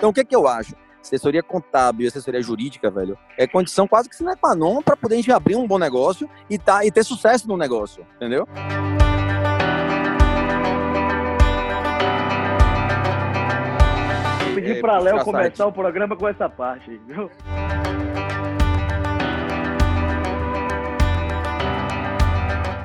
Então, o que, que eu acho? assessoria contábil e assessoria jurídica, velho, é condição quase que sine qua non para poder abrir um bom negócio e, tá, e ter sucesso no negócio, entendeu? Vou pedir é, para Léo começar site. o programa com essa parte, viu?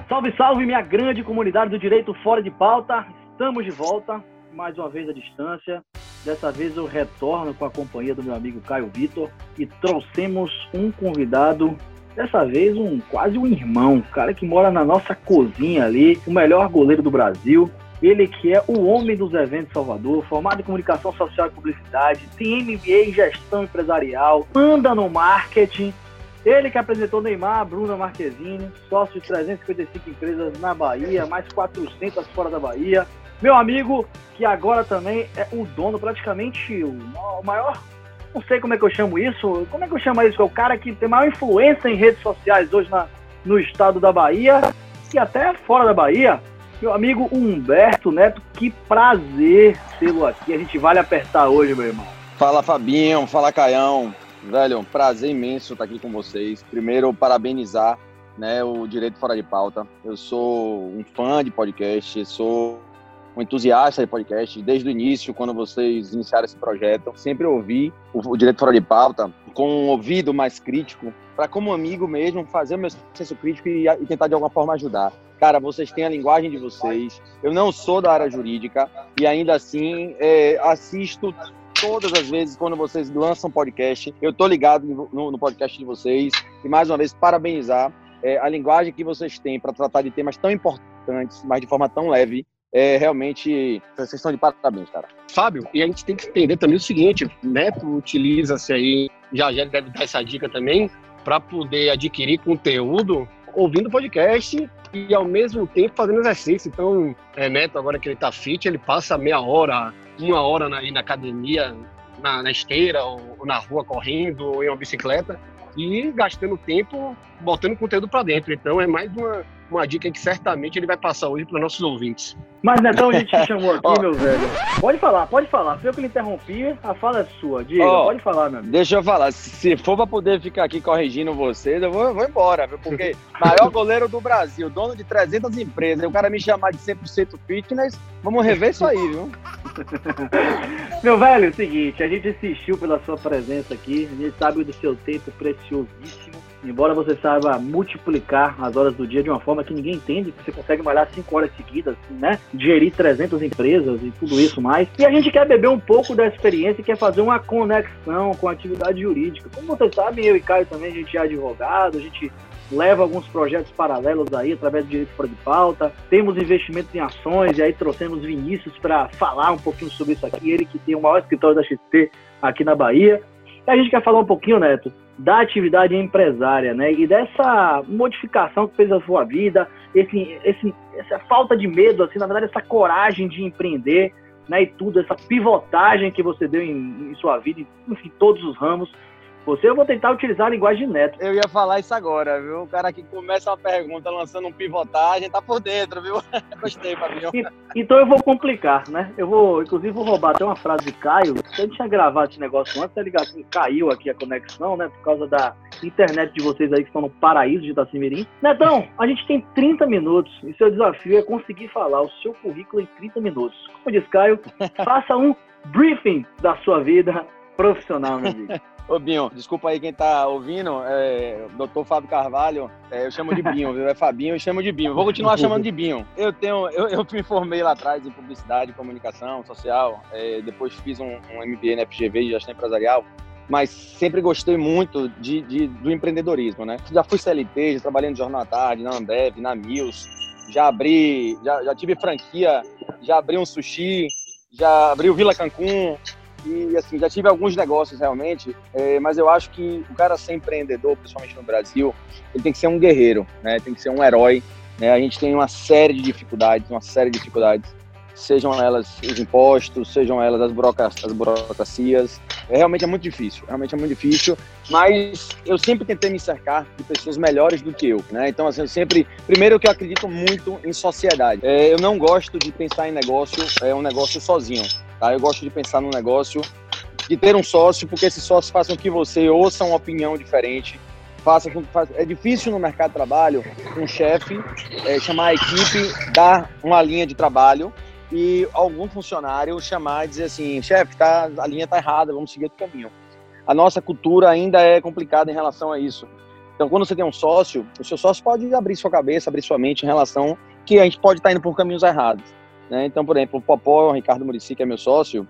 Salve, salve, minha grande comunidade do Direito Fora de Pauta. Estamos de volta, mais uma vez à distância. Dessa vez eu retorno com a companhia do meu amigo Caio Vitor e trouxemos um convidado, dessa vez um quase um irmão, um cara que mora na nossa cozinha ali, o melhor goleiro do Brasil. Ele que é o homem dos eventos Salvador, formado em comunicação social e publicidade, tem MBA em gestão empresarial, anda no marketing. Ele que apresentou Neymar, Bruna Marquezine, sócio de 355 empresas na Bahia, mais 400 fora da Bahia. Meu amigo, que agora também é o dono, praticamente o maior. Não sei como é que eu chamo isso. Como é que eu chamo isso? É o cara que tem maior influência em redes sociais hoje na, no estado da Bahia e até fora da Bahia. Meu amigo Humberto Neto, que prazer tê-lo aqui. A gente vale apertar hoje, meu irmão. Fala Fabinho, fala Caião. Velho, prazer imenso estar aqui com vocês. Primeiro, parabenizar né, o Direito Fora de Pauta. Eu sou um fã de podcast, sou um entusiasta de podcast. Desde o início, quando vocês iniciaram esse projeto, sempre ouvi o, o Direito Fora de Pauta com um ouvido mais crítico, para como amigo mesmo fazer o meu senso crítico e, e tentar de alguma forma ajudar. Cara, vocês têm a linguagem de vocês. Eu não sou da área jurídica e ainda assim é, assisto todas as vezes quando vocês lançam podcast. Eu tô ligado no, no podcast de vocês e mais uma vez parabenizar é, a linguagem que vocês têm para tratar de temas tão importantes, mas de forma tão leve é realmente vocês estão de parabéns, cara. Fábio, e a gente tem que entender também o seguinte, Neto utiliza-se aí, já já deve dar essa dica também, para poder adquirir conteúdo ouvindo podcast e ao mesmo tempo fazendo exercício. Então, é, Neto, agora que ele tá fit, ele passa meia hora, uma hora na, na academia, na, na esteira, ou, na rua correndo, ou em uma bicicleta, e gastando tempo botando conteúdo para dentro. Então, é mais uma, uma dica que certamente ele vai passar hoje para os nossos ouvintes. Mas Netão, a gente te chamou aqui, meu velho. Pode falar, pode falar. Foi eu que lhe interrompi, a fala é sua. Diga, oh, pode falar, meu amigo. Deixa eu falar. Se for para poder ficar aqui corrigindo vocês, eu vou, vou embora, viu? Porque maior goleiro do Brasil, dono de 300 empresas, e o cara me chamar de 100% fitness, vamos rever isso aí, viu? meu velho, é o seguinte, a gente insistiu pela sua presença aqui, a gente sabe do seu tempo preciosíssimo embora você saiba multiplicar as horas do dia de uma forma que ninguém entende, que você consegue malhar 5 horas seguidas, né? Gerir 300 empresas e tudo isso mais. E a gente quer beber um pouco da experiência e quer fazer uma conexão com a atividade jurídica. Como vocês sabem, eu e Caio também, a gente é advogado, a gente leva alguns projetos paralelos aí através do direito de pauta. Temos investimentos em ações e aí trouxemos Vinícius para falar um pouquinho sobre isso aqui. Ele que tem o maior escritório da XP aqui na Bahia. E a gente quer falar um pouquinho, Neto, da atividade empresária, né? E dessa modificação que fez a sua vida, esse, esse, essa falta de medo, assim, na verdade, essa coragem de empreender, né? E tudo, essa pivotagem que você deu em, em sua vida, em todos os ramos. Você, eu vou tentar utilizar a linguagem de neto. Eu ia falar isso agora, viu? O cara que começa uma pergunta lançando um pivotagem tá por dentro, viu? Gostei, Fabinho. então eu vou complicar, né? Eu vou, inclusive, vou roubar até uma frase de Caio. Eu tinha gravado esse negócio antes, tá ligado? Caiu aqui a conexão, né? Por causa da internet de vocês aí que estão no paraíso de Itacimirim. Netão, a gente tem 30 minutos e seu desafio é conseguir falar o seu currículo em 30 minutos. Como diz Caio, faça um briefing da sua vida profissional, meu amigo. Ô, Binho, desculpa aí quem tá ouvindo, é, doutor Fábio Carvalho, é, eu chamo de Binho, viu? É Fabinho, eu chamo de Binho. Vou continuar chamando de Binho. Eu tenho, eu, eu me formei lá atrás em publicidade, comunicação social, é, depois fiz um, um MBA na FGV de gestão empresarial, mas sempre gostei muito de, de, do empreendedorismo, né? Já fui CLT, já trabalhei no Jornal à Tarde, na Ambev, na Mills, já abri, já, já tive franquia, já abri um sushi, já abri o Vila Cancún, e assim, já tive alguns negócios realmente, é, mas eu acho que o cara ser empreendedor, principalmente no Brasil, ele tem que ser um guerreiro, né? Tem que ser um herói. Né? A gente tem uma série de dificuldades, uma série de dificuldades sejam elas os impostos, sejam elas as, burocracias, as burocracias. É, realmente é muito difícil, realmente é muito difícil, mas eu sempre tentei me cercar de pessoas melhores do que eu, né? Então, assim, eu sempre... Primeiro que eu acredito muito em sociedade. É, eu não gosto de pensar em negócio, é um negócio sozinho, tá? Eu gosto de pensar num negócio de ter um sócio, porque esse sócio faça com que você ouça uma opinião diferente, faça com que faça... é difícil no mercado de trabalho um chefe é, chamar a equipe, dar uma linha de trabalho e algum funcionário chamar e dizer assim, chefe, tá, a linha está errada, vamos seguir outro caminho. A nossa cultura ainda é complicada em relação a isso. Então, quando você tem um sócio, o seu sócio pode abrir sua cabeça, abrir sua mente em relação que a gente pode estar tá indo por caminhos errados. Né? Então, por exemplo, o Popó, o Ricardo Murici, que é meu sócio,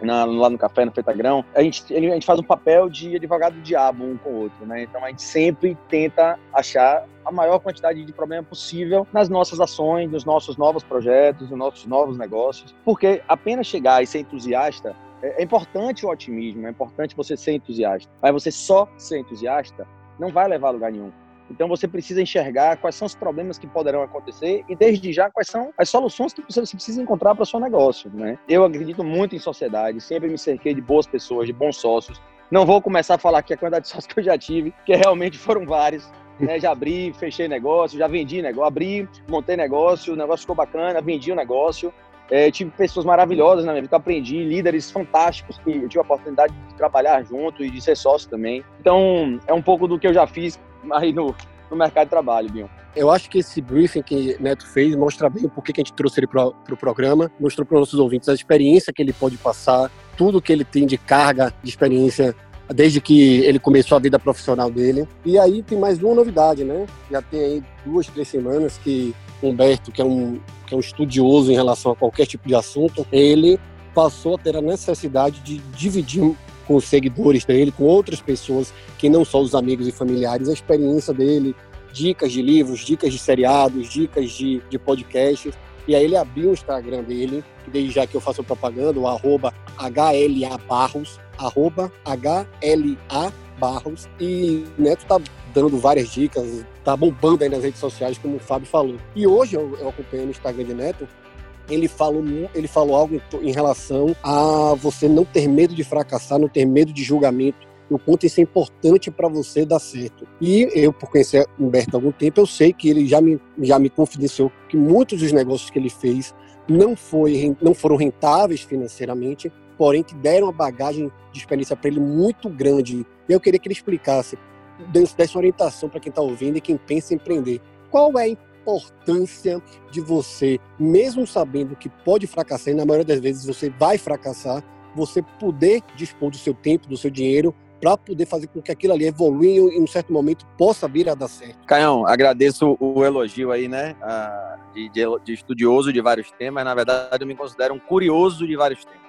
na, lá no Café, no Feitagrão, a gente, a gente faz um papel de advogado do diabo um com o outro, né? Então a gente sempre tenta achar a maior quantidade de problema possível nas nossas ações, nos nossos novos projetos, nos nossos novos negócios, porque apenas chegar e ser entusiasta é, é importante o otimismo, é importante você ser entusiasta, mas você só ser entusiasta não vai levar a lugar nenhum. Então você precisa enxergar quais são os problemas que poderão acontecer e desde já quais são as soluções que você precisa encontrar para o seu negócio, né? Eu acredito muito em sociedade, sempre me cerquei de boas pessoas, de bons sócios. Não vou começar a falar aqui a quantidade de sócios que eu já tive, que realmente foram vários. Né, já abri, fechei negócio, já vendi negócio, abri, montei negócio, o negócio ficou bacana, vendi o negócio. É, tive pessoas maravilhosas na minha vida, aprendi, líderes fantásticos que eu tive a oportunidade de trabalhar junto e de ser sócio também. Então, é um pouco do que eu já fiz aí no, no mercado de trabalho, Binho. Eu acho que esse briefing que Neto fez mostra bem o porquê que a gente trouxe ele para o pro programa, mostrou para os nossos ouvintes a experiência que ele pode passar, tudo que ele tem de carga de experiência desde que ele começou a vida profissional dele. E aí tem mais uma novidade, né? Já tem aí duas, três semanas que Humberto, que é um, que é um estudioso em relação a qualquer tipo de assunto, ele passou a ter a necessidade de dividir com os seguidores dele, com outras pessoas que não só os amigos e familiares, a experiência dele, dicas de livros, dicas de seriados, dicas de, de podcasts. E aí ele abriu o Instagram dele, desde já que eu faço propaganda, o arroba HLA Barros, arroba HLA Barros. E Neto tá dando várias dicas, tá bombando aí nas redes sociais, como o Fábio falou. E hoje eu, eu no Instagram de Neto ele falou, ele falou algo em relação a você não ter medo de fracassar, não ter medo de julgamento, o quanto isso é importante para você dar certo. E eu, por conhecer Humberto há algum tempo, eu sei que ele já me, já me confidenciou que muitos dos negócios que ele fez não, foi, não foram rentáveis financeiramente, porém que deram uma bagagem de experiência para ele muito grande. E eu queria que ele explicasse, desse orientação para quem está ouvindo e quem pensa em empreender. Qual é a importância de você, mesmo sabendo que pode fracassar, e na maioria das vezes você vai fracassar, você poder dispor do seu tempo, do seu dinheiro, para poder fazer com que aquilo ali evolua e em um certo momento possa vir a dar certo. Caião, agradeço o elogio aí, né? De, de, de estudioso de vários temas, na verdade eu me considero um curioso de vários temas.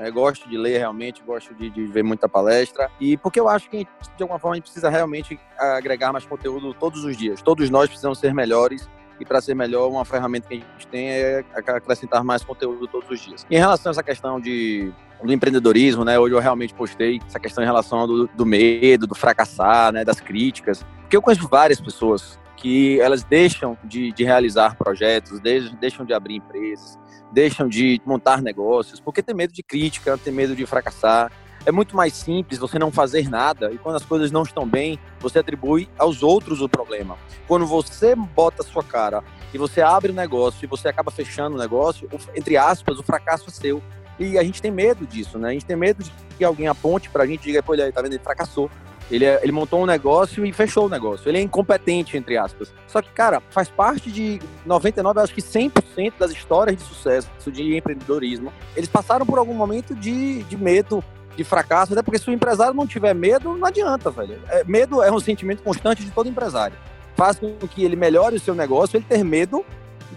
É, gosto de ler realmente, gosto de, de, ver muita palestra. E porque eu acho que, de alguma forma, a gente precisa realmente agregar mais conteúdo todos os dias. Todos nós precisamos ser melhores. E para ser melhor, uma ferramenta que a gente tem é acrescentar mais conteúdo todos os dias. Em relação a essa questão de, do empreendedorismo, né? Hoje eu realmente postei essa questão em relação do, do medo, do fracassar, né? Das críticas. Porque eu conheço várias pessoas que elas deixam de, de realizar projetos, deixam de abrir empresas, deixam de montar negócios, porque tem medo de crítica, tem medo de fracassar. É muito mais simples você não fazer nada e quando as coisas não estão bem, você atribui aos outros o problema. Quando você bota a sua cara e você abre o negócio e você acaba fechando o negócio, entre aspas, o fracasso é seu. E a gente tem medo disso, né? A gente tem medo de que alguém aponte pra gente e diga, pô, ele tá vendo, ele fracassou. Ele, é, ele montou um negócio e fechou o negócio. Ele é incompetente, entre aspas. Só que, cara, faz parte de 99, acho que 100% das histórias de sucesso de empreendedorismo. Eles passaram por algum momento de, de medo, de fracasso, até porque se o empresário não tiver medo, não adianta, velho. É, medo é um sentimento constante de todo empresário. Faz com que ele melhore o seu negócio, ele ter medo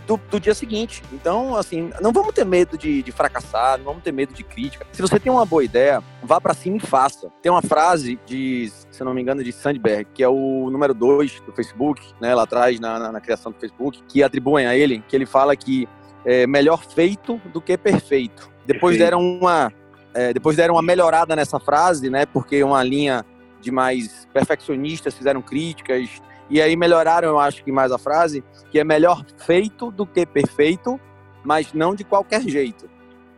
do, do, dia seguinte. Então, assim, não vamos ter medo de, de, fracassar, não vamos ter medo de crítica. Se você tem uma boa ideia, vá para cima e faça. Tem uma frase de, se não me engano, de Sandberg, que é o número 2 do Facebook, né, lá atrás, na, na, na, criação do Facebook, que atribuem a ele, que ele fala que é melhor feito do que perfeito. Depois deram uma, é, depois deram uma melhorada nessa frase, né, porque uma linha de mais perfeccionistas fizeram críticas, e aí melhoraram, eu acho que mais a frase, que é melhor feito do que perfeito, mas não de qualquer jeito.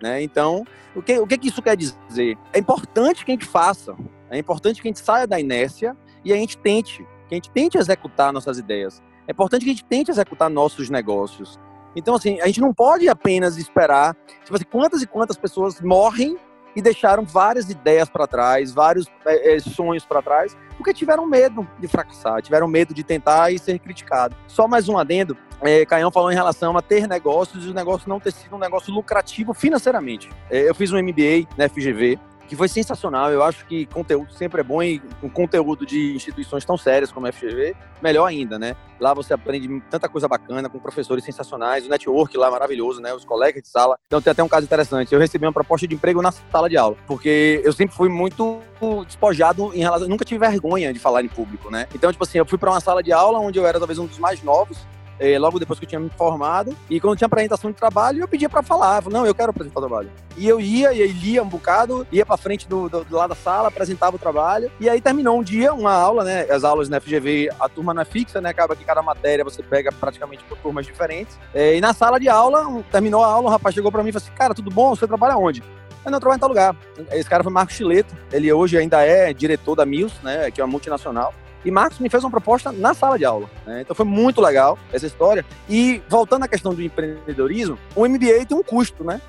Né? Então, o que, o que, isso quer dizer? É importante que a gente faça, é importante que a gente saia da inércia e a gente tente, que a gente tente executar nossas ideias. É importante que a gente tente executar nossos negócios. Então, assim, a gente não pode apenas esperar. Tipo assim, quantas e quantas pessoas morrem e deixaram várias ideias para trás, vários é, é, sonhos para trás, porque tiveram medo de fracassar, tiveram medo de tentar e ser criticado. Só mais um adendo, é, Caião falou em relação a ter negócios e o negócio não ter sido um negócio lucrativo financeiramente. É, eu fiz um MBA na FGV, que foi sensacional. Eu acho que conteúdo sempre é bom e com conteúdo de instituições tão sérias como a FGV, melhor ainda, né? Lá você aprende tanta coisa bacana, com professores sensacionais, o network lá maravilhoso, né? Os colegas de sala. Então tem até um caso interessante. Eu recebi uma proposta de emprego na sala de aula, porque eu sempre fui muito despojado em relação. Nunca tive vergonha de falar em público, né? Então, tipo assim, eu fui para uma sala de aula onde eu era talvez um dos mais novos é, logo depois que eu tinha me formado. E quando tinha apresentação de trabalho, eu pedia para falar. Eu falei, não, eu quero apresentar o trabalho. E eu ia, e lia um bocado, ia para frente do, do, do, lado da sala, apresentava o trabalho. E aí terminou um dia, uma aula, né? As aulas na FGV, a turma não é fixa, né? Acaba que cada matéria você pega praticamente por turmas diferentes. É, e na sala de aula, um, terminou a aula, o rapaz chegou para mim e falou assim: Cara, tudo bom? Você trabalha onde? Eu não trabalho em tal lugar. Esse cara foi Marcos Chileto. Ele hoje ainda é diretor da Mills, né? Que é uma multinacional. E Marcos me fez uma proposta na sala de aula. Né? Então foi muito legal essa história. E voltando à questão do empreendedorismo, o MBA tem um custo, né?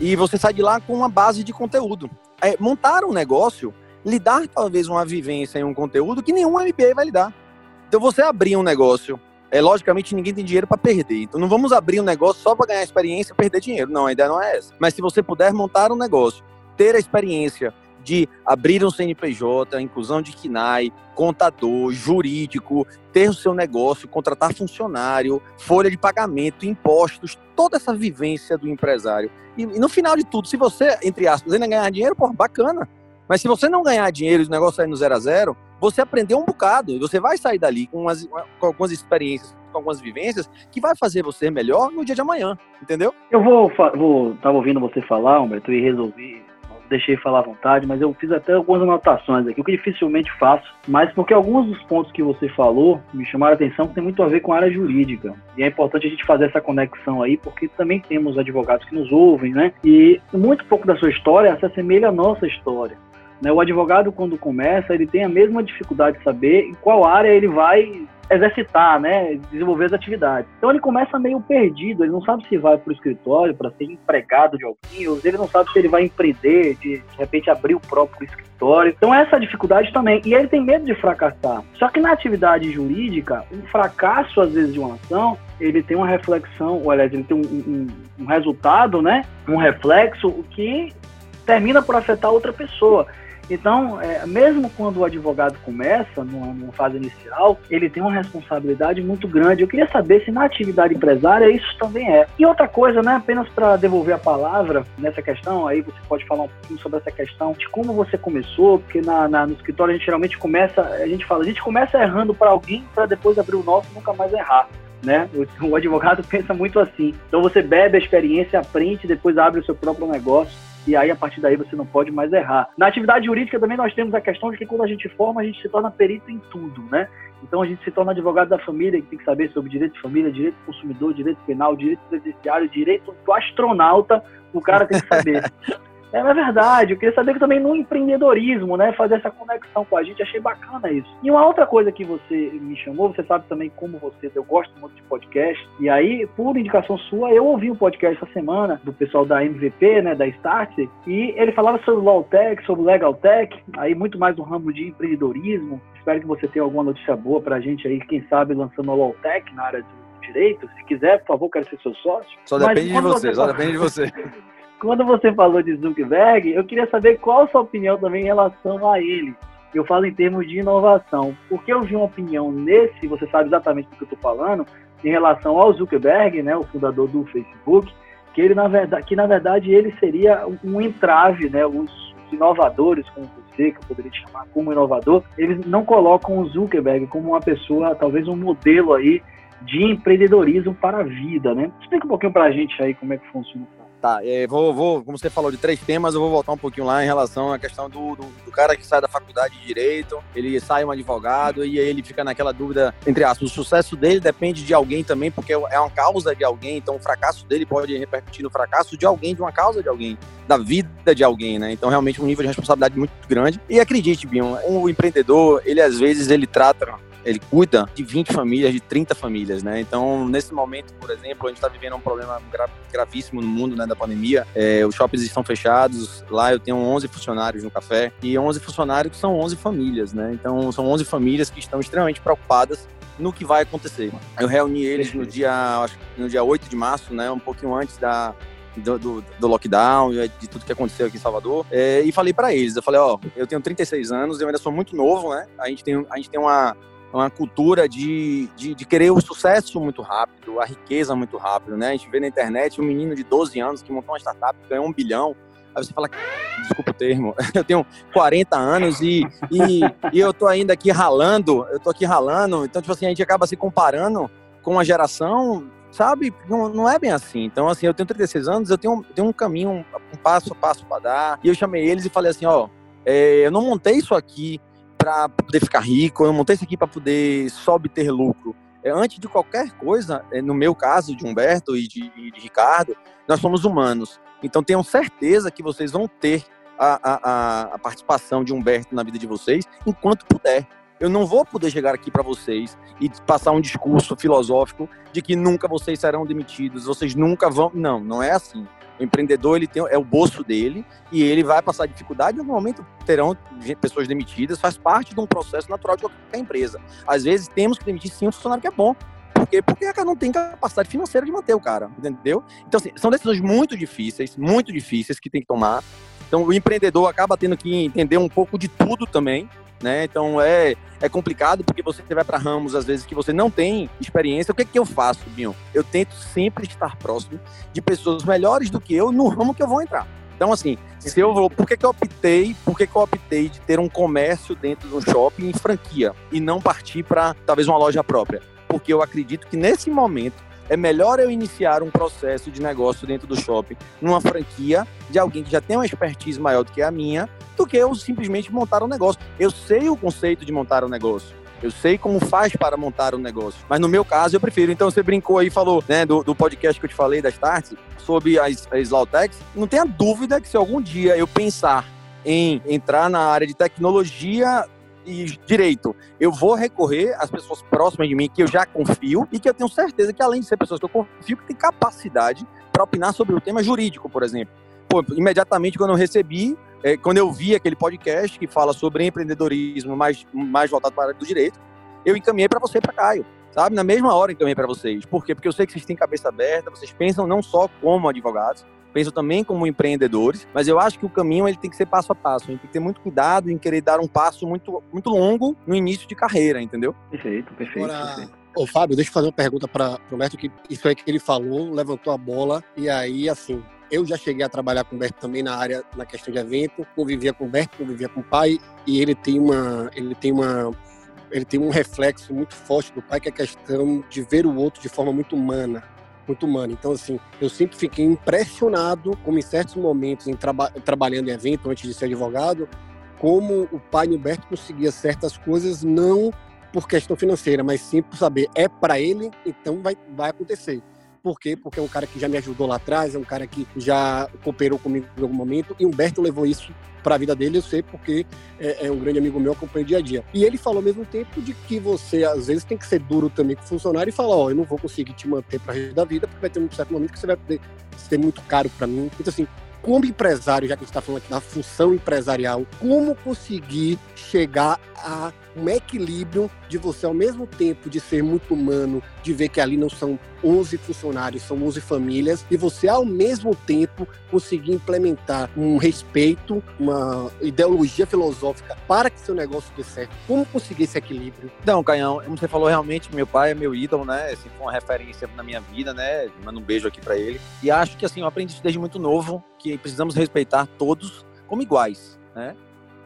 E você sai de lá com uma base de conteúdo. É, montar um negócio, lhe dar talvez uma vivência em um conteúdo que nenhum MBA vai lhe dar. Então você abrir um negócio, é logicamente ninguém tem dinheiro para perder. Então não vamos abrir um negócio só para ganhar experiência e perder dinheiro. Não, a ideia não é essa. Mas se você puder montar um negócio, ter a experiência, de abrir um CNPJ, inclusão de KINAI, contador, jurídico, ter o seu negócio, contratar funcionário, folha de pagamento, impostos, toda essa vivência do empresário. E, e no final de tudo, se você, entre aspas, ainda ganhar dinheiro, pô, bacana. Mas se você não ganhar dinheiro e o negócio sair no zero a zero, você aprendeu um bocado. E você vai sair dali com, umas, com algumas experiências, com algumas vivências, que vai fazer você melhor no dia de amanhã, entendeu? Eu vou, vou tava ouvindo você falar, Humberto, e resolvi deixei falar à vontade, mas eu fiz até algumas anotações aqui, o que dificilmente faço, mas porque alguns dos pontos que você falou me chamaram a atenção que tem muito a ver com a área jurídica. E é importante a gente fazer essa conexão aí, porque também temos advogados que nos ouvem, né? E muito pouco da sua história se assemelha à nossa história. Né? O advogado, quando começa, ele tem a mesma dificuldade de saber em qual área ele vai exercitar, né, desenvolver as atividades. Então ele começa meio perdido, ele não sabe se vai para o escritório para ser empregado de alguém, ou ele não sabe se ele vai empreender, de, de repente abrir o próprio escritório. Então essa dificuldade também, e ele tem medo de fracassar. Só que na atividade jurídica, um fracasso às vezes de uma ação, ele tem uma reflexão, ou aliás, ele tem um, um, um resultado, né, um reflexo que termina por afetar outra pessoa. Então, é, mesmo quando o advogado começa numa, numa, fase inicial, ele tem uma responsabilidade muito grande. Eu queria saber se na atividade empresária isso também é. E outra coisa, né, apenas para devolver a palavra nessa questão, aí você pode falar um pouquinho sobre essa questão de como você começou, porque na, na no escritório a gente geralmente começa, a gente fala, a gente começa errando para alguém para depois abrir o nosso e nunca mais errar. Né? O, o advogado pensa muito assim. Então você bebe a experiência, aprende, depois abre o seu próprio negócio e aí a partir daí você não pode mais errar. Na atividade jurídica também nós temos a questão de que quando a gente forma, a gente se torna perito em tudo, né? Então a gente se torna advogado da família, que tem que saber sobre direito de família, direito do consumidor, direito penal, direito previdenciário, direito do astronauta, o cara tem que saber. É, é verdade, eu queria saber que também no empreendedorismo, né, fazer essa conexão com a gente, achei bacana isso. E uma outra coisa que você me chamou, você sabe também como você, eu gosto muito de podcast, e aí, por indicação sua, eu ouvi um podcast essa semana do pessoal da MVP, né, da Start, e ele falava sobre Lawtech, sobre Legal Tech, aí muito mais no ramo de empreendedorismo. Espero que você tenha alguma notícia boa pra gente aí, quem sabe lançando a Lawtech na área de direito. Se quiser, por favor, quero ser seu sócio. Só depende de você, você, só depende de você. quando você falou de Zuckerberg, eu queria saber qual a sua opinião também em relação a ele. Eu falo em termos de inovação, porque eu vi uma opinião nesse, você sabe exatamente do que eu estou falando, em relação ao Zuckerberg, né, o fundador do Facebook, que ele na verdade, que na verdade ele seria um entrave, né, os, inovadores como você, que eu poderia chamar como inovador, eles não colocam o Zuckerberg como uma pessoa, talvez um modelo aí de empreendedorismo para a vida, né? Explica um pouquinho para a gente aí como é que funciona Tá, vou, vou, como você falou de três temas, eu vou voltar um pouquinho lá em relação à questão do, do, do, cara que sai da faculdade de Direito, ele sai um advogado e aí ele fica naquela dúvida, entre aspas, o sucesso dele depende de alguém também, porque é uma causa de alguém, então o fracasso dele pode repercutir no fracasso de alguém, de uma causa de alguém, da vida de alguém, né? Então realmente um nível de responsabilidade muito grande. E acredite, Binho, o empreendedor, ele às vezes ele trata ele cuida de 20 famílias, de 30 famílias, né? Então, nesse momento, por exemplo, a gente está vivendo um problema gra gravíssimo no mundo, né, da pandemia. É, os shoppings estão fechados, lá eu tenho 11 funcionários no café, e 11 funcionários são 11 famílias, né? Então, são 11 famílias que estão extremamente preocupadas no que vai acontecer. Eu reuni eles no dia, acho, no dia 8 de março, né, um pouquinho antes da, do, do, do, lockdown, de tudo que aconteceu aqui em Salvador, é, e falei para eles, eu falei, ó, eu tenho 36 anos, eu ainda sou muito novo, né? A gente tem, a gente tem uma, uma cultura de, de, de, querer o sucesso muito rápido, a riqueza muito rápido, né? A gente vê na internet um menino de 12 anos que montou uma startup, ganhou um bilhão, Aí você fala, desculpa o termo, eu tenho 40 anos e, e, e, eu tô ainda aqui ralando, eu tô aqui ralando, então, tipo assim, a gente acaba se comparando com uma geração, sabe? Não, não é bem assim. Então, assim, eu tenho 36 anos, eu tenho, tenho um caminho, um, um passo a passo para dar, e eu chamei eles e falei assim, ó, é, eu não montei isso aqui para poder ficar rico, eu montei isso aqui para poder só obter lucro. É, antes de qualquer coisa, é, no meu caso, de Humberto e de, de Ricardo, nós somos humanos. Então tenham certeza que vocês vão ter a, a, a participação de Humberto na vida de vocês enquanto puder. Eu não vou poder chegar aqui para vocês e passar um discurso filosófico de que nunca vocês serão demitidos, vocês nunca vão. Não, não é assim. O empreendedor ele tem, é o bolso dele e ele vai passar dificuldade. Em algum momento terão pessoas demitidas, faz parte de um processo natural de qualquer empresa. Às vezes temos que demitir sim um funcionário que é bom, por quê? Porque não tem capacidade financeira de manter o cara, entendeu? Então, assim, são decisões muito difíceis, muito difíceis que tem que tomar. Então, o empreendedor acaba tendo que entender um pouco de tudo também, né? Então, é, é complicado porque você vai para ramos, às vezes, que você não tem experiência. O que, é que eu faço, Binho? Eu tento sempre estar próximo de pessoas melhores do que eu no ramo que eu vou entrar. Então, assim, se eu vou, por que, que eu optei, por que, que eu optei de ter um comércio dentro de um shopping em franquia e não partir para talvez uma loja própria? porque eu acredito que nesse momento é melhor eu iniciar um processo de negócio dentro do shopping, numa franquia de alguém que já tem uma expertise maior do que a minha, do que eu simplesmente montar um negócio. Eu sei o conceito de montar um negócio. Eu sei como faz para montar um negócio. Mas no meu caso, eu prefiro. Então, você brincou aí, falou né, do, do podcast que eu te falei, da Start, sobre as, as Lautex. Não tenha dúvida que se algum dia eu pensar em entrar na área de tecnologia e direito, eu vou recorrer às pessoas próximas de mim que eu já confio e que eu tenho certeza que, além de ser pessoas que eu confio, que tem capacidade para opinar sobre o tema jurídico, por exemplo. Pô, imediatamente quando eu recebi, é, quando eu vi aquele podcast que fala sobre empreendedorismo mais, mais voltado para a área do direito, eu encaminhei para você, para Caio. Sabe? Na mesma hora encaminhei para vocês. Por quê? Porque eu sei que vocês têm cabeça aberta, vocês pensam não só como advogados, penso também como empreendedores, mas eu acho que o caminho ele tem que ser passo a passo. A gente tem que ter muito cuidado em querer dar um passo muito, muito longo no início de carreira, entendeu? Perfeito, perfeito. Agora... perfeito. Ô, Fábio, deixa eu fazer uma pergunta para o Humberto, que isso aí que ele falou, levantou a bola, e aí, assim, eu já cheguei a trabalhar com o Humberto também na área, na questão de evento, convivia com o Humberto, convivia com o pai, e ele tem uma, ele tem uma, ele tem um reflexo muito forte do pai, que é a questão de ver o outro de forma muito humana, muito humana. Então, assim, eu sempre fiquei impressionado, como em certos momentos, em traba trabalhando em evento, antes de ser advogado, como o pai Humberto conseguia certas coisas não por questão financeira, mas sim por saber é para ele, então vai, vai acontecer. Por quê? Porque é um cara que já me ajudou lá atrás, é um cara que já cooperou comigo em algum momento, e Humberto levou isso para a vida dele, eu sei porque é, é, um grande amigo meu, acompanha o dia a dia. E ele falou ao mesmo tempo de que você, às vezes, tem que ser duro também com o funcionário e falar: Ó, oh, eu não vou conseguir te manter para resto da vida, porque vai ter um certo momento que você vai poder ser muito caro para mim. Então, assim, como empresário, já que a gente está falando aqui da função empresarial, como conseguir chegar a um equilíbrio de você, ao mesmo tempo de ser muito humano, de ver que ali não são 11 funcionários, são 11 famílias, e você, ao mesmo tempo, conseguir implementar um respeito, uma ideologia filosófica para que seu negócio dê certo. Como conseguir esse equilíbrio? Não, Canhão, como você falou, realmente, meu pai é meu ídolo, né? Assim, foi uma referência na minha vida, né? Mando um beijo aqui para ele. E acho que, assim, eu aprendi desde muito novo, que precisamos respeitar todos como iguais, né?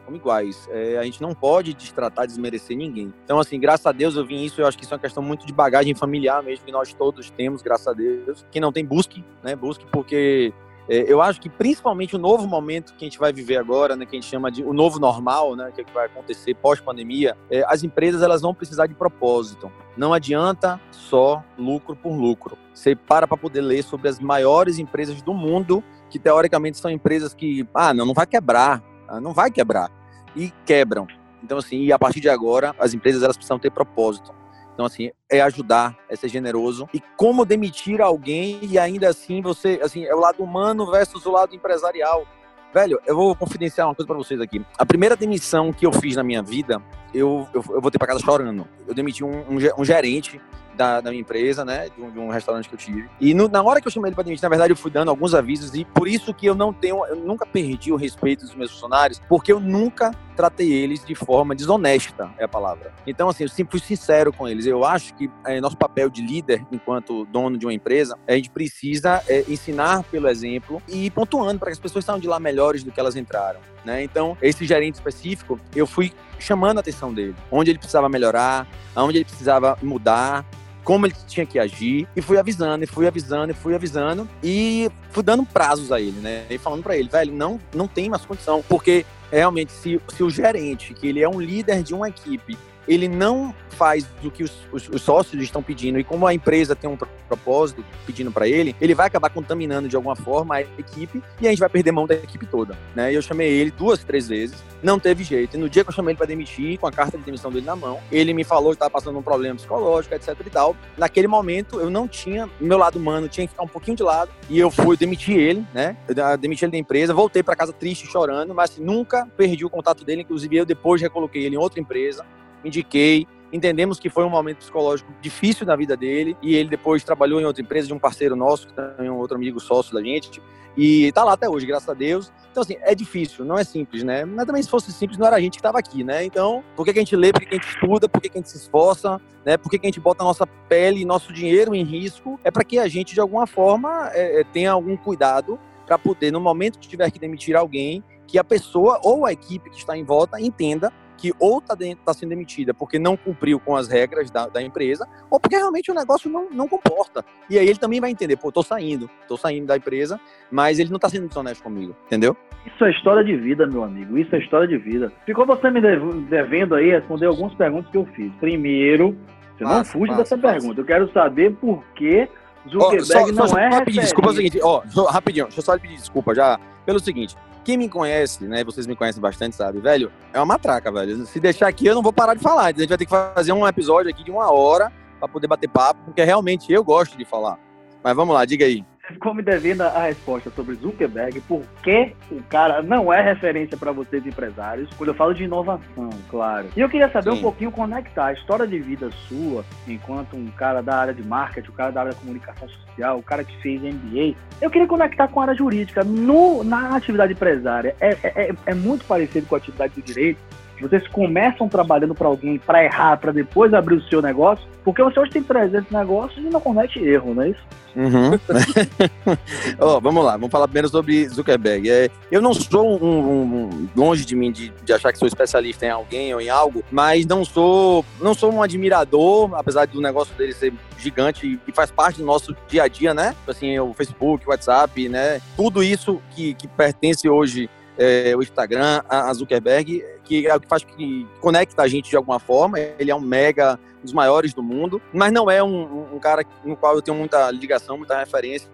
Como iguais. É, a gente não pode destratar, desmerecer ninguém. Então, assim, graças a Deus eu vim isso, eu acho que isso é uma questão muito de bagagem familiar mesmo, que nós todos temos, graças a Deus. Quem não tem, busque, né? Busque, porque é, eu acho que principalmente o novo momento que a gente vai viver agora, né, que a gente chama de o novo normal, né, que, é que vai acontecer pós-pandemia, é, as empresas elas vão precisar de propósito. Não adianta só lucro por lucro. Você para para poder ler sobre as maiores empresas do mundo, que teoricamente são empresas que, ah, não, não vai quebrar, não vai quebrar e quebram. Então, assim, e a partir de agora, as empresas elas precisam ter propósito. Então, assim, é ajudar, é ser generoso. E como demitir alguém e ainda assim você, assim, é o lado humano versus o lado empresarial. Velho, eu vou confidenciar uma coisa para vocês aqui. A primeira demissão que eu fiz na minha vida, eu, eu, eu voltei para casa chorando. Eu demiti um, um, um gerente da, da minha empresa, né? De um, de um, restaurante que eu tive. E no, na hora que eu chamei ele para demitir, na verdade, eu fui dando alguns avisos e por isso que eu não tenho, eu nunca perdi o respeito dos meus funcionários, porque eu nunca tratei eles de forma desonesta, é a palavra. Então, assim, eu sempre fui sincero com eles. Eu acho que é, nosso papel de líder, enquanto dono de uma empresa, a gente precisa é, ensinar pelo exemplo e ir pontuando para que as pessoas saiam de lá melhores do que elas entraram. Né? Então, esse gerente específico, eu fui chamando a atenção dele, onde ele precisava melhorar, aonde ele precisava mudar, como ele tinha que agir, e fui avisando, e fui avisando, e fui avisando, e fui dando prazos a ele, né? E falando para ele, velho, não, não tem mais condição, porque realmente, se, se o gerente, que ele é um líder de uma equipe, ele não faz o que os, os, os, sócios estão pedindo e como a empresa tem um propósito pedindo para ele, ele vai acabar contaminando de alguma forma a equipe e a gente vai perder mão da equipe toda, né? Eu chamei ele duas, três vezes, não teve jeito. E no dia que eu chamei ele para demitir, com a carta de demissão dele na mão, ele me falou que estava passando um problema psicológico, etc e tal. Naquele momento eu não tinha, meu lado humano tinha que ficar um pouquinho de lado e eu fui demitir ele, né? Eu demiti ele da empresa, voltei para casa triste, chorando, mas nunca perdi o contato dele, inclusive eu depois recoloquei ele em outra empresa, indiquei, Entendemos que foi um momento psicológico difícil na vida dele e ele depois trabalhou em outra empresa de um parceiro nosso, que também é um outro amigo sócio da gente, e tá lá até hoje, graças a Deus. Então, assim, é difícil, não é simples, né? Mas também se fosse simples, não era a gente que estava aqui, né? Então, por que, que, a gente lê, por que, que, a gente estuda, por que, que, a gente se esforça, né? Por que, que a gente bota a nossa pele e nosso dinheiro em risco? É para que a gente, de alguma forma, é, é tenha algum cuidado para poder, no momento que tiver que demitir alguém, que a pessoa ou a equipe que está em volta entenda que ou está tá sendo demitida porque não cumpriu com as regras da, da, empresa, ou porque realmente o negócio não, não comporta. E aí ele também vai entender, pô, tô saindo, tô saindo da empresa, mas ele não está sendo desonesto comigo, entendeu? Isso é história de vida, meu amigo, isso é história de vida. Ficou você me devendo aí responder algumas perguntas que eu fiz. Primeiro, você não fuge dessa pergunta, eu quero saber por que Zuckerberg oh, só, não só, é só pedir desculpa é o seguinte, ó, rapidinho, deixa eu só pedir desculpa já, pelo seguinte, quem me conhece, né? Vocês me conhecem bastante, sabe, velho? É uma matraca, velho. Se deixar aqui, eu não vou parar de falar. A gente vai ter que fazer um episódio aqui de uma hora para poder bater papo, porque realmente eu gosto de falar. Mas vamos lá, diga aí ficou me devendo a resposta sobre Zuckerberg, por que o cara não é referência para vocês empresários, quando eu falo de inovação, claro. E eu queria saber Sim. um pouquinho como é que tá a história de vida sua, enquanto um cara da área de marketing, o cara da área de comunicação social, o cara que fez MBA. Eu queria conectar com a área jurídica. No, na atividade empresária, é, é, é, é muito parecido com a atividade do direito, vocês começam trabalhando para alguém para errar, para depois abrir o seu negócio, porque você hoje tem 300 negócios e não comete erro, não é isso? Uhum. oh, vamos lá, vamos falar primeiro sobre Zuckerberg. É, eu não sou um, um, longe de mim de, de, achar que sou especialista em alguém ou em algo, mas não sou, não sou um admirador, apesar do negócio dele ser gigante e faz parte do nosso dia a dia, né? Assim, o Facebook, o WhatsApp, né? Tudo isso que, que pertence hoje é, o Instagram, a, Zuckerberg, que é o que faz que conecta a gente de alguma forma. Ele é um mega dos maiores do mundo, mas não é um, um, cara no qual eu tenho muita ligação, muita referência.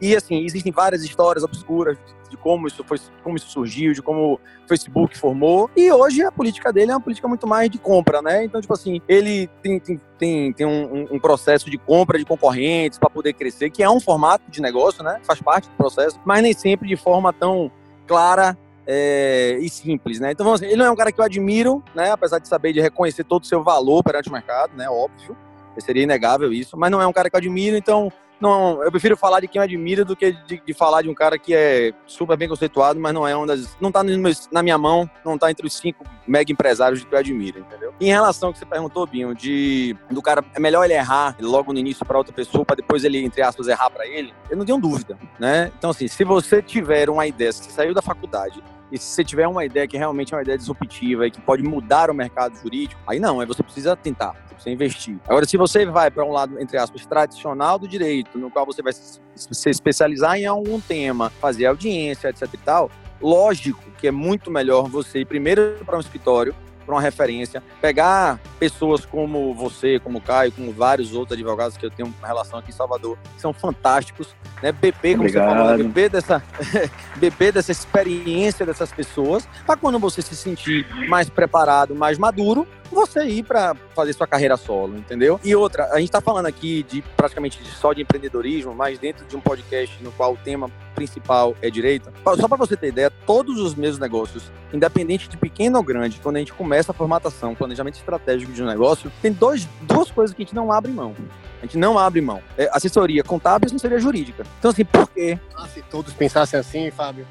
E assim, existem várias histórias obscuras de como isso foi, como isso surgiu, de como o Facebook formou. E hoje a política dele é uma política muito mais de compra, né? Então, tipo assim, ele tem, tem, tem, tem um, um processo de compra de concorrentes para poder crescer, que é um formato de negócio, né? Faz parte do processo, mas nem sempre de forma tão clara é, e simples, né? Então, assim, ele não é um cara que eu admiro, né? Apesar de saber de reconhecer todo o seu valor perante o mercado, né? Óbvio, seria inegável isso, mas não é um cara que eu admiro, então não, eu prefiro falar de quem eu admiro do que de, de, falar de um cara que é super bem conceituado, mas não é um das. Não tá na minha mão, não tá entre os cinco mega empresários que eu admiro, entendeu? Em relação ao que você perguntou, Binho, de do cara, é melhor ele errar logo no início para outra pessoa, para depois ele, entre aspas, errar para ele, eu não tenho dúvida, né? Então, assim, se você tiver uma ideia, se você saiu da faculdade e se você tiver uma ideia que realmente é uma ideia disruptiva e que pode mudar o mercado jurídico, aí não, aí você precisa tentar, você precisa investir. Agora, se você vai para um lado, entre aspas, tradicional do direito, no qual você vai se especializar em algum tema, fazer audiência, etc e tal, lógico que é muito melhor você ir primeiro para um escritório, para uma referência, pegar pessoas como você, como o Caio, como vários outros advogados que eu tenho uma relação aqui em Salvador, que são fantásticos, né? Beber, como Obrigado. você falou, né? beber dessa, beber dessa experiência dessas pessoas, para quando você se sentir mais preparado, mais maduro, você ir para fazer sua carreira solo, entendeu? E outra, a gente está falando aqui de praticamente só de empreendedorismo, mas dentro de um podcast no qual o tema principal é direito. Só para você ter ideia, todos os meus negócios, independente de pequeno ou grande, quando a gente começa a formatação, planejamento estratégico de um negócio, tem dois, duas coisas que a gente não abre mão. A gente não abre mão. É assessoria contábil e assessoria jurídica. Então, assim, por quê? Ah, se todos pensassem assim, Fábio.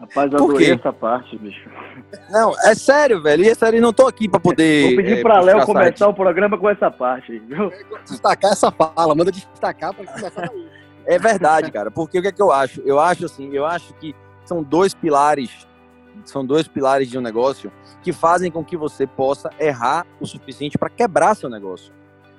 Rapaz, eu adorei essa parte, bicho. Não, é sério, velho. E é sério, não tô aqui pra poder. Vou pedir é, pra Léo começar o programa com essa parte, viu? Destacar essa fala, manda destacar pra começar daí. É verdade, cara. Porque o que é que eu acho? Eu acho assim, eu acho que são dois pilares, são dois pilares de um negócio que fazem com que você possa errar o suficiente para quebrar seu negócio.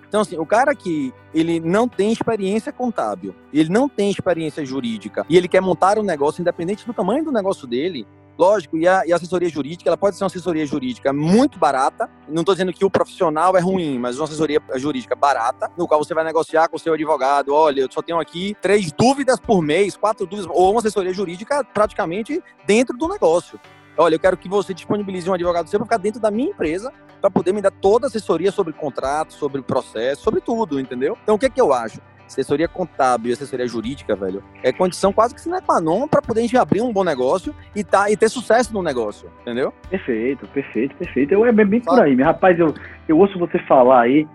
Então, assim, o cara que ele não tem experiência contábil, ele não tem experiência jurídica e ele quer montar um negócio independente do tamanho do negócio dele, Lógico, e a, e a, assessoria jurídica, ela pode ser uma assessoria jurídica muito barata. Não estou dizendo que o profissional é ruim, mas uma assessoria jurídica barata, no qual você vai negociar com o seu advogado. Olha, eu só tenho aqui três dúvidas por mês, quatro dúvidas, ou uma assessoria jurídica praticamente dentro do negócio. Olha, eu quero que você disponibilize um advogado seu para ficar dentro da minha empresa, para poder me dar toda a assessoria sobre contrato, sobre processo, sobre tudo, entendeu? Então, o que é que eu acho? Assessoria contábil e assessoria jurídica, velho, é condição quase que sine qua non para poder a gente abrir um bom negócio e, tá, e ter sucesso no negócio, entendeu? Perfeito, perfeito, perfeito. Eu, é bem por aí. Rapaz, eu, eu ouço você falar aí,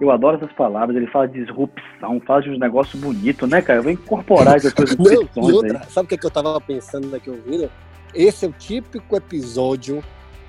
eu adoro essas palavras, ele fala de disrupção, fala de uns negócios bonitos, né, cara? Eu vou incorporar essas coisas Não, e outra, Sabe o que, é que eu tava pensando daqui ouvindo? Esse é o típico episódio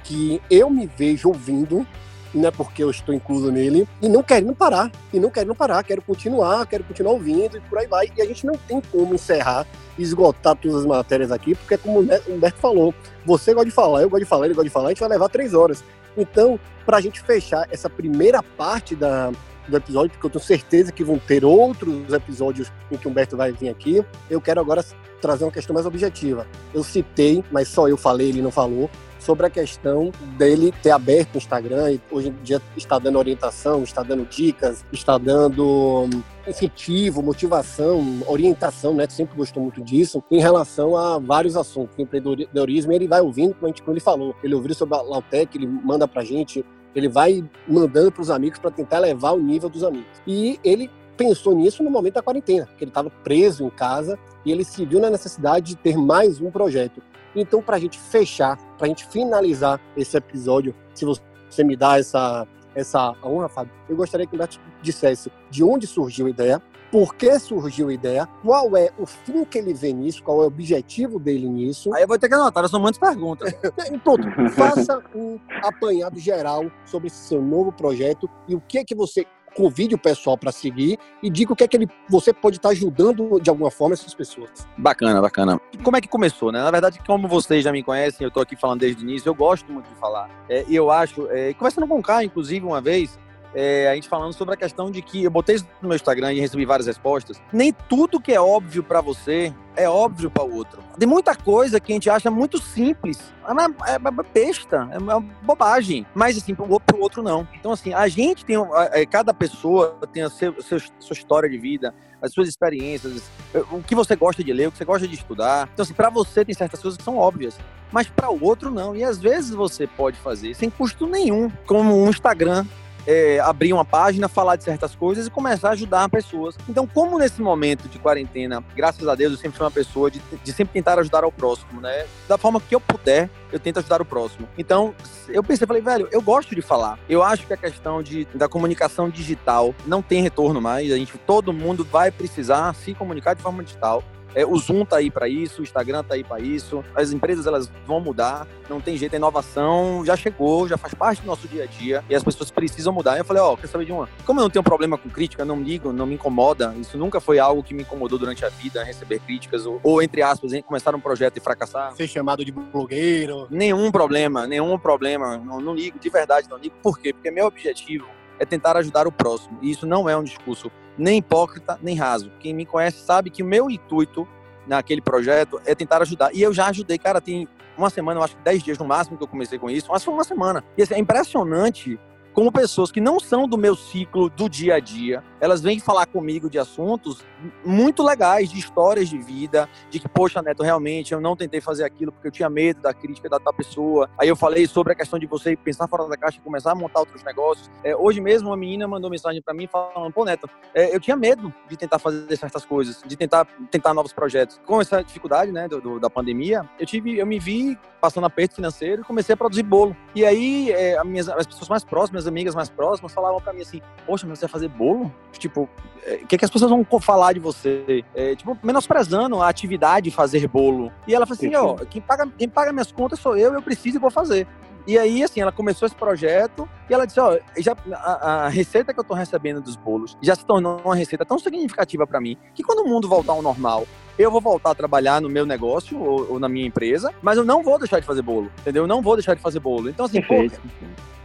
que eu me vejo ouvindo né, porque eu estou incluso nele, e não querendo parar, e não querendo parar, quero continuar, quero continuar ouvindo e por aí vai. E a gente não tem como encerrar, esgotar todas as matérias aqui, porque como o Humberto falou, você gosta de falar, eu gosto de falar, ele gosta de falar, a gente vai levar três horas. Então, para a gente fechar essa primeira parte da, do episódio, porque eu tenho certeza que vão ter outros episódios em que o Humberto vai vir aqui, eu quero agora trazer uma questão mais objetiva. Eu citei, mas só eu falei, ele não falou, sobre a questão dele ter aberto o Instagram e hoje em dia está dando orientação, está dando dicas, está dando hum, incentivo, motivação, orientação, né? Sempre gostou muito disso, em relação a vários assuntos, empreendedorismo, ele vai ouvindo, como, a gente, como ele falou, ele ouviu sobre a Lautec, ele manda pra gente, ele vai mandando para os amigos para tentar levar o nível dos amigos. E ele pensou nisso no momento da quarentena, que ele estava preso em casa e ele se viu na necessidade de ter mais um projeto. Então, para a gente fechar, para a gente finalizar esse episódio, se você me dá essa, essa honra, Fábio, eu gostaria que o Beto dissesse de onde surgiu a ideia, por que surgiu a ideia, qual é o fim que ele vê nisso, qual é o objetivo dele nisso. Aí eu vou ter que anotar, são muitas perguntas. Pronto, faça um apanhado geral sobre esse seu novo projeto e o que é que você convide o pessoal para seguir e diga o que é que ele, você pode estar tá ajudando de alguma forma essas pessoas. Bacana, bacana. Como é que começou, né? Na verdade, como vocês já me conhecem, eu estou aqui falando desde o início, eu gosto muito de falar. É, e eu acho, é, conversando com o Caio, inclusive, uma vez, é, a gente falando sobre a questão de que eu botei isso no meu Instagram e recebi várias respostas. Nem tudo que é óbvio para você é óbvio para o outro. Tem muita coisa que a gente acha muito simples. É, é, é besta, é uma bobagem. Mas, assim, para o outro não. Então, assim, a gente tem. É, cada pessoa tem a seu, sua história de vida, as suas experiências, o que você gosta de ler, o que você gosta de estudar. Então, assim, para você tem certas coisas que são óbvias, mas para o outro não. E às vezes você pode fazer sem custo nenhum, como um Instagram é, abrir uma página, falar de certas coisas e começar a ajudar pessoas. Então, como nesse momento de quarentena, graças a Deus, eu sempre fui uma pessoa de, de sempre tentar ajudar ao próximo, né? Da forma que eu puder, eu tento ajudar o próximo. Então, eu pensei, falei, velho, eu gosto de falar. Eu acho que a questão de, da comunicação digital não tem retorno mais. A gente, todo mundo vai precisar se comunicar de forma digital. É, o Zoom tá aí para isso, o Instagram tá aí para isso. As empresas elas vão mudar, não tem jeito, a inovação já chegou, já faz parte do nosso dia a dia e as pessoas precisam mudar. E eu falei, ó, oh, quer saber de uma? Como eu não tenho problema com crítica, não ligo, não me incomoda. Isso nunca foi algo que me incomodou durante a vida, receber críticas ou, ou entre aspas, começar um projeto e fracassar. Ser chamado de blogueiro. Nenhum problema, nenhum problema. Não, não ligo, de verdade, não ligo. Por quê? Porque meu objetivo é tentar ajudar o próximo. E isso não é um discurso nem hipócrita, nem raso. Quem me conhece sabe que o meu intuito naquele projeto é tentar ajudar. E eu já ajudei, cara, tem uma semana, eu acho que 10 dias no máximo que eu comecei com isso, mas foi uma semana. E assim, é impressionante como pessoas que não são do meu ciclo do dia a dia, elas vêm falar comigo de assuntos muito legais, de histórias de vida, de que, poxa, Neto, realmente eu não tentei fazer aquilo porque eu tinha medo da crítica da tal pessoa. Aí eu falei sobre a questão de você pensar fora da caixa e começar a montar outros negócios. É, hoje mesmo, uma menina mandou mensagem para mim falando: pô, Neto, é, eu tinha medo de tentar fazer certas coisas, de tentar tentar novos projetos. Com essa dificuldade, né, do, do, da pandemia, eu tive, eu me vi passando aperto financeiro e comecei a produzir bolo. E aí, é, as, minhas, as pessoas mais próximas, amigas mais próximas, falavam para mim assim: Poxa, mas você vai fazer bolo? Tipo, o é, que, que as pessoas vão falar de você? É, tipo, menosprezando a atividade de fazer bolo. E ela falou assim: Ó, quem paga, quem paga minhas contas sou eu, eu preciso e vou fazer. E aí, assim, ela começou esse projeto e ela disse: Ó, já, a, a, receita que eu tô recebendo dos bolos já se tornou uma receita tão significativa para mim que quando o mundo voltar ao normal, eu vou voltar a trabalhar no meu negócio ou, ou, na minha empresa, mas eu não vou deixar de fazer bolo, entendeu? Eu não vou deixar de fazer bolo. Então, assim, pô,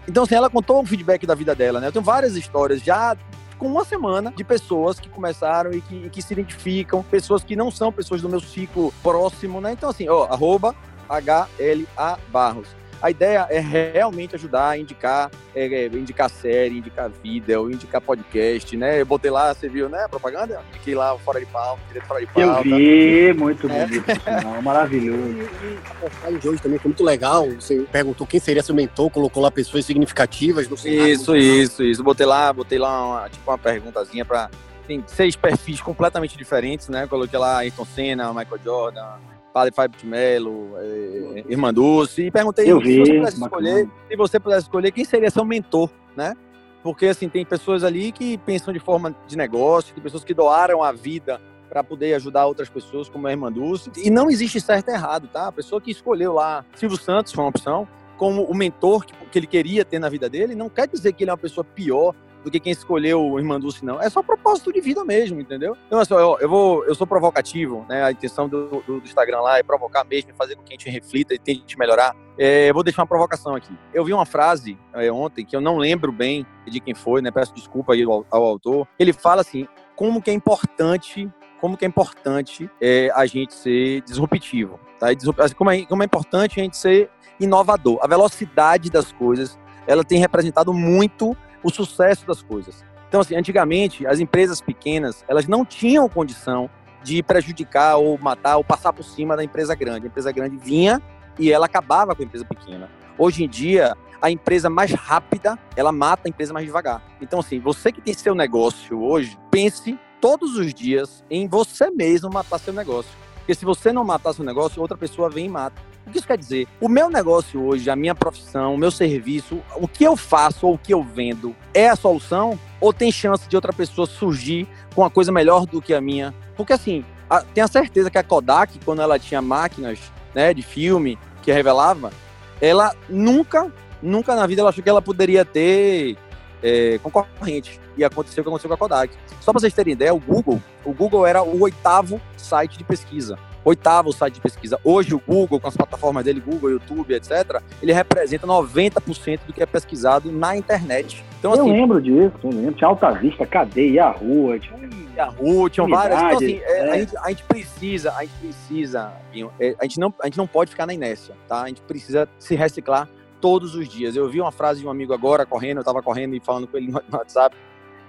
então, assim, ela contou o feedback da vida dela, né? Eu tenho várias histórias já com uma semana de pessoas que começaram e que, e que, se identificam, pessoas que não são pessoas do meu ciclo próximo, né? Então, assim, ó, arroba HLA Barros. A ideia é realmente ajudar a indicar, é, é, indicar série, indicar vídeo, indicar podcast, né? Eu botei lá, você viu, né? Propaganda? Fiquei lá fora de pauta, direto fora de pauta. Eu vi, muito é. bonito, não, maravilhoso. E, e a postagem de hoje também foi muito legal. Você perguntou quem seria seu mentor, colocou lá pessoas significativas no cenário. Isso, isso, isso. Botei lá, botei lá uma, tipo uma perguntazinha para tem seis perfis completamente diferentes, né? Coloquei lá Ayrton Senna, Michael Jordan, Padre Fábio de Mello, é, Irmã Dulce, e perguntei Eu vi, se você pudesse escolher, se você pudesse escolher, quem seria seu mentor, né? Porque assim, tem pessoas ali que pensam de forma de negócio, tem pessoas que doaram a vida para poder ajudar outras pessoas, como a Irmã Dulce. E não existe certo e errado, tá? A pessoa que escolheu lá Silvio Santos foi uma opção, como o mentor que, que ele queria ter na vida dele, não quer dizer que ele é uma pessoa pior do que quem escolheu o Irmã Dulce, não. É só propósito de vida mesmo, entendeu? Então, assim, eu, eu, vou, eu sou provocativo, né? A intenção do, do, do Instagram lá é provocar mesmo, fazer com que a gente reflita e tente melhorar. É, eu vou deixar uma provocação aqui. Eu vi uma frase é, ontem, que eu não lembro bem de quem foi, né? Peço desculpa aí ao, ao autor. Ele fala assim, como que é importante como que é importante é, a gente ser disruptivo, tá? Assim, como, é, como é importante a gente ser inovador. A velocidade das coisas, ela tem representado muito o sucesso das coisas. Então, assim, antigamente, as empresas pequenas, elas não tinham condição de prejudicar ou matar ou passar por cima da empresa grande. A empresa grande vinha e ela acabava com a empresa pequena. Hoje em dia, a empresa mais rápida, ela mata a empresa mais devagar. Então, assim, você que tem seu negócio hoje, pense todos os dias em você mesmo matar seu negócio. Porque se você não matar seu negócio, outra pessoa vem e mata. O que isso quer dizer? O meu negócio hoje, a minha profissão, o meu serviço, o que eu faço ou o que eu vendo é a solução? Ou tem chance de outra pessoa surgir com uma coisa melhor do que a minha? Porque assim, a, tenho a certeza que a Kodak, quando ela tinha máquinas né, de filme que revelava, ela nunca, nunca na vida ela achou que ela poderia ter é, concorrente. E aconteceu o que aconteceu com a Kodak. Só para vocês terem ideia, o Google, o Google era o oitavo site de pesquisa oitavo site de pesquisa. Hoje o Google, com as plataformas dele, Google, YouTube, etc., ele representa 90% do que é pesquisado na internet. Então, eu assim, lembro disso, eu lembro. Tinha Alta Vista, Cadeia, Yahoo, tinha Yahoo, tinham várias. Então, assim, é, a, gente, a, gente, precisa, a gente precisa, é, a gente, não, a gente não pode ficar na inércia, tá? A gente precisa se reciclar todos os dias. Eu vi uma frase de um amigo agora, correndo, eu estava correndo e falando com ele no WhatsApp,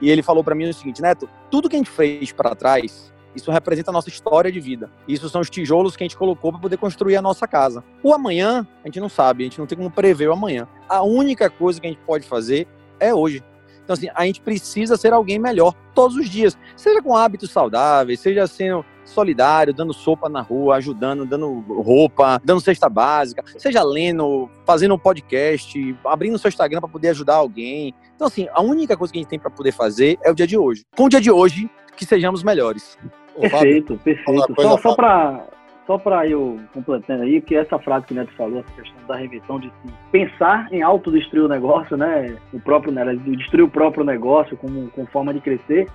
e ele falou para mim o seguinte, Neto, tudo que a gente fez para trás, isso representa a nossa história de vida. Isso são os tijolos que a gente colocou para poder construir a nossa casa. O amanhã, a gente não sabe, a gente não tem como prever o amanhã. A única coisa que a gente pode fazer é hoje. Então, assim, a gente precisa ser alguém melhor todos os dias. Seja com hábitos saudáveis, seja sendo solidário, dando sopa na rua, ajudando, dando roupa, dando cesta básica, seja lendo, fazendo um podcast, abrindo o seu Instagram para poder ajudar alguém. Então, assim, a única coisa que a gente tem para poder fazer é o dia de hoje. Com o dia de hoje, que sejamos melhores. Perfeito, perfeito. Só, só para só para eu completando aí, que essa frase que o Neto falou, essa questão da remissão de pensar em autodestruir o negócio, né? O próprio, né? Destruir o próprio negócio como, com forma de crescer,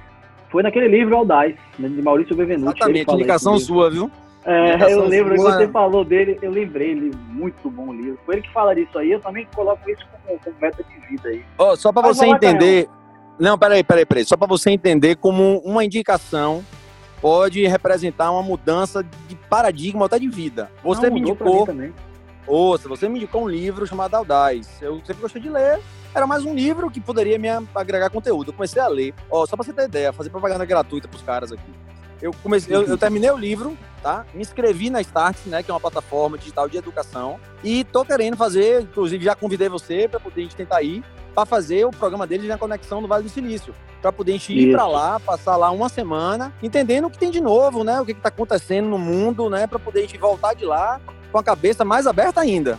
foi naquele livro Audaz, né, de Maurício Bevenuti. Exatamente, indicação sua, viu? É, eu lembro que você falou dele, eu lembrei, ele muito bom livro. Foi ele que fala disso aí, eu também coloco isso como, como meta de vida aí. Oh, só para você entender, não, peraí, peraí, peraí, só para você entender como uma indicação pode representar uma mudança de paradigma até de vida. Você Não, me indicou. Ouça, você me indicou um livro chamado Audaz. Eu sempre gostei de ler. Era mais um livro que poderia me agregar conteúdo. Eu comecei a ler. Ó, só pra você ter ideia, fazer propaganda gratuita pros caras aqui. Eu, comecei, eu, eu, terminei o livro, tá? Me inscrevi na Starts, né? Que é uma plataforma digital de educação. E tô querendo fazer, inclusive já convidei você para poder a gente tentar ir para fazer o programa deles na conexão do Vale do Silício, para poder a gente ir para lá, passar lá uma semana, entendendo o que tem de novo, né? O que está acontecendo no mundo, né? Para poder a gente voltar de lá com a cabeça mais aberta ainda.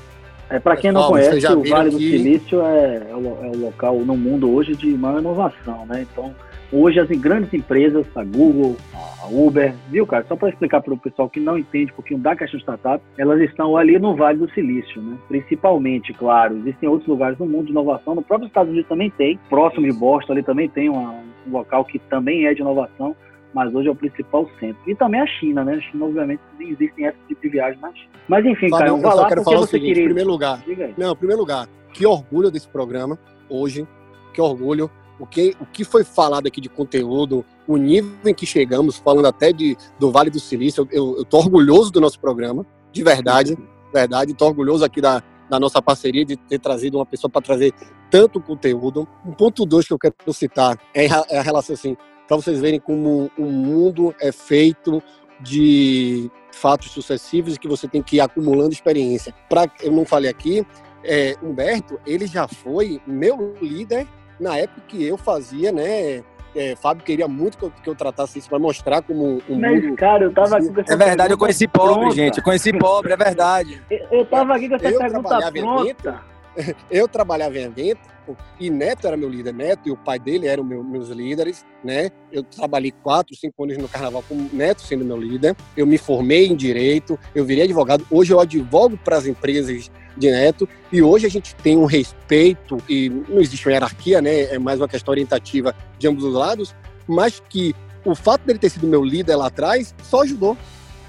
É, para quem não conhece, o Vale do Silício é, é, o, é o local no mundo hoje de maior inovação, né? Então, Hoje as grandes empresas, a Google, a Uber, viu, cara? Só para explicar para o pessoal que não entende um pouquinho da questão de startup, elas estão ali no Vale do Silício, né? Principalmente, claro. Existem outros lugares no mundo de inovação. No próprio Estados Unidos também tem. Próximo de Boston ali também tem uma, um local que também é de inovação mas hoje é o principal centro. E também a China, né? A China, obviamente, existem esse tipo de viagem na China. Mas enfim, cara, eu, só quero falar o seguinte, em primeiro lugar. Não, em primeiro lugar, que orgulho desse programa hoje, que orgulho o que, o que foi falado aqui de conteúdo, o nível em que chegamos, falando até de, do Vale do Silício, eu, estou orgulhoso do nosso programa, de verdade, verdade, estou orgulhoso aqui da, da nossa parceria, de ter trazido uma pessoa para trazer tanto conteúdo. Um ponto dois que eu quero citar é, é a relação assim, para vocês verem como o mundo é feito de fatos sucessivos e que você tem que ir acumulando experiência. Pra, eu não falei aqui, é, Humberto, ele já foi meu líder na época que eu fazia, né? É, Fábio queria muito que eu, que eu tratasse isso para mostrar como um Mas, mundo... cara, eu tava aqui com essa É verdade, eu conheci pobre, pronta. gente. Eu conheci pobre, é verdade. Eu, eu tava aqui com essa eu pergunta pronta. eu trabalhava em evento e Neto era meu líder. Neto e o pai dele eram meu, meus líderes, né? Eu trabalhei quatro, cinco anos no carnaval com Neto sendo meu líder. Eu me formei em direito, eu virei advogado. Hoje eu advogo para as empresas de Neto. E hoje a gente tem um respeito, e não existe uma hierarquia, né? É mais uma questão orientativa de ambos os lados, mas que o fato dele ter sido meu líder lá atrás só ajudou.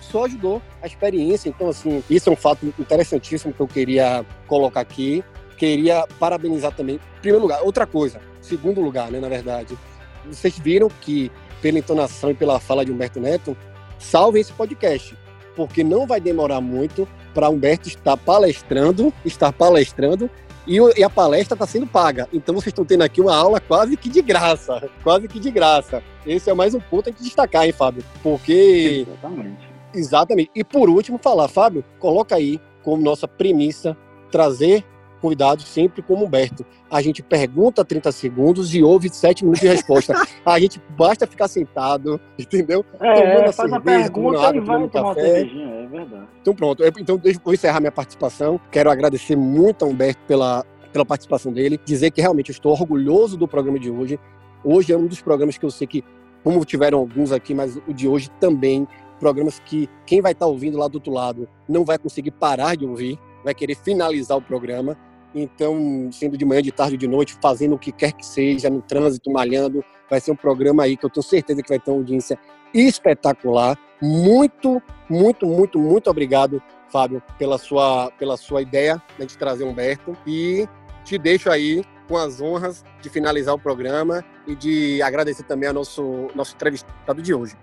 Só ajudou a experiência. Então, assim, isso é um fato interessantíssimo que eu queria colocar aqui. Queria parabenizar também. Em primeiro lugar, outra coisa, segundo lugar, né, na verdade. Vocês viram que, pela entonação e pela fala de Humberto Neto, salve esse podcast, porque não vai demorar muito para Humberto estar palestrando, estar palestrando e, e a palestra está sendo paga. Então vocês estão tendo aqui uma aula quase que de graça, quase que de graça. Esse é mais um ponto a gente destacar, hein, Fábio? Porque exatamente. Exatamente. E por último, falar, Fábio, coloca aí como nossa premissa trazer convidados sempre como Humberto. A gente pergunta 30 segundos e ouve 7 minutos de resposta. a gente basta ficar sentado, entendeu? É, tomando faz cerveja, a pergunta água, e vai tomar café. é verdade. Então pronto, então eu vou encerrar minha participação. Quero agradecer muito a Humberto pela, pela participação dele, dizer que realmente eu estou orgulhoso do programa de hoje. Hoje é um dos programas que eu sei que, como tiveram alguns aqui, mas o de hoje também, programas que quem vai estar ouvindo lá do outro lado não vai conseguir parar de ouvir, vai querer finalizar o programa. Então, sendo de manhã, de tarde, de noite, fazendo o que quer que seja, no trânsito, malhando, vai ser um programa aí que eu tenho certeza que vai ter uma audiência espetacular. Muito, muito, muito, muito obrigado, Fábio, pela sua, pela sua ideia né, de trazer Humberto. E te deixo aí com as honras de finalizar o programa e de agradecer também ao nosso, nosso entrevistado de hoje.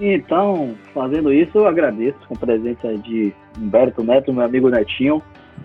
Então, fazendo isso, eu agradeço com a presença de Humberto Neto, meu amigo Netinho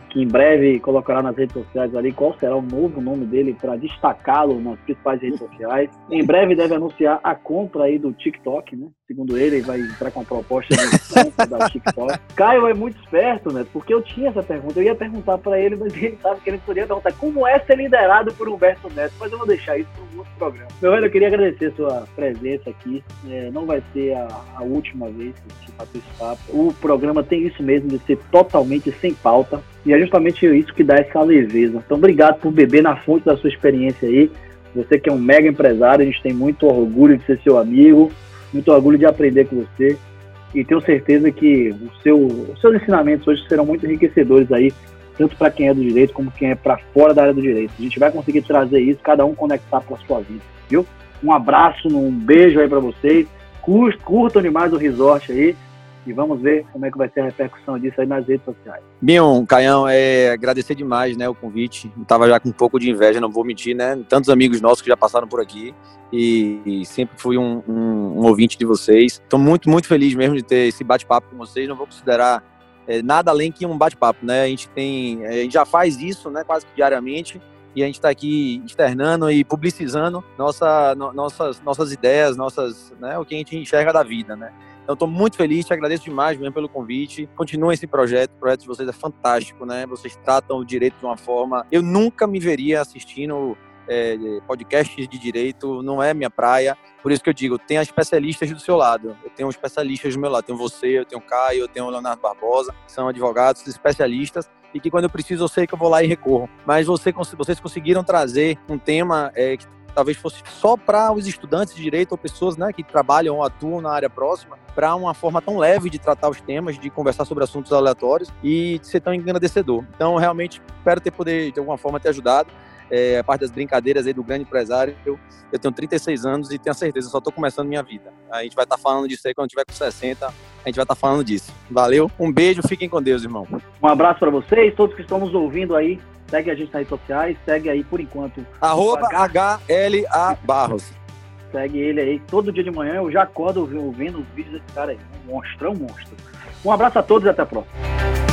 que em breve colocará nas redes sociais ali qual será o novo nome dele para destacá-lo nas principais redes sociais. Em breve deve anunciar a compra aí do TikTok, né? Segundo ele, ele vai entrar com a proposta de da TikTok. Caio é muito esperto, né? Porque eu tinha essa pergunta, eu ia perguntar para ele, mas ele sabe que ele poderia perguntar como é ser liderado por Humberto Neto, mas eu vou deixar isso para um outro programa. Meu velho, eu queria agradecer a sua presença aqui. É, não vai ser a, a última vez que a gente. O programa tem isso mesmo de ser totalmente sem pauta. E é justamente isso que dá essa leveza. Então, obrigado por beber na fonte da sua experiência aí. Você que é um mega empresário, a gente tem muito orgulho de ser seu amigo, muito orgulho de aprender com você. E tenho certeza que o seu, os seus ensinamentos hoje serão muito enriquecedores aí, tanto para quem é do direito como quem é para fora da área do direito. A gente vai conseguir trazer isso, cada um conectar para a sua vida, viu? Um abraço, um beijo aí para vocês. Curtam demais o resort aí e vamos ver como é que vai ser a repercussão disso aí nas redes sociais. Binho, Caião, é, agradecer demais né, o convite. Estava já com um pouco de inveja, não vou mentir, né? Tantos amigos nossos que já passaram por aqui e, e sempre fui um, um, um, ouvinte de vocês. Estou muito, muito feliz mesmo de ter esse bate-papo com vocês. Não vou considerar é, nada além que um bate-papo, né? A gente tem, a gente já faz isso, né? Quase que diariamente e a gente está aqui externando e publicizando nossa, no, nossas, nossas ideias, nossas, né, o que a gente enxerga da vida, né? Então, estou muito feliz, te agradeço demais mesmo pelo convite. Continua esse projeto, o projeto de vocês é fantástico, né? Vocês tratam o direito de uma forma. Eu nunca me veria assistindo é, podcasts de direito, não é minha praia. Por isso que eu digo, tem especialistas do seu lado. Eu tenho especialistas do meu lado. Tenho você, eu tenho o Caio, eu tenho o Leonardo Barbosa, que são advogados, especialistas e que quando eu preciso eu sei que eu vou lá e recorro. Mas você, vocês conseguiram trazer um tema é, que talvez fosse só para os estudantes de direito ou pessoas né, que trabalham ou atuam na área próxima, para uma forma tão leve de tratar os temas, de conversar sobre assuntos aleatórios e de ser tão engrandecedor. Então, realmente, espero ter poder, de alguma forma, ter ajudado é, a parte das brincadeiras aí do grande empresário. Eu, eu tenho 36 anos e tenho certeza, só estou começando minha vida. A gente vai estar tá falando disso aí quando tiver com 60, a gente vai estar tá falando disso. Valeu, um beijo, fiquem com Deus, irmão. Um abraço para vocês, todos que estão nos ouvindo aí. Segue a gente nas redes sociais, segue aí por enquanto. Arroba HLA Barros. Segue ele aí todo dia de manhã. Eu já acordo ouvindo os vídeos desse cara aí. Um monstro, é um monstro. Um abraço a todos e até a próxima.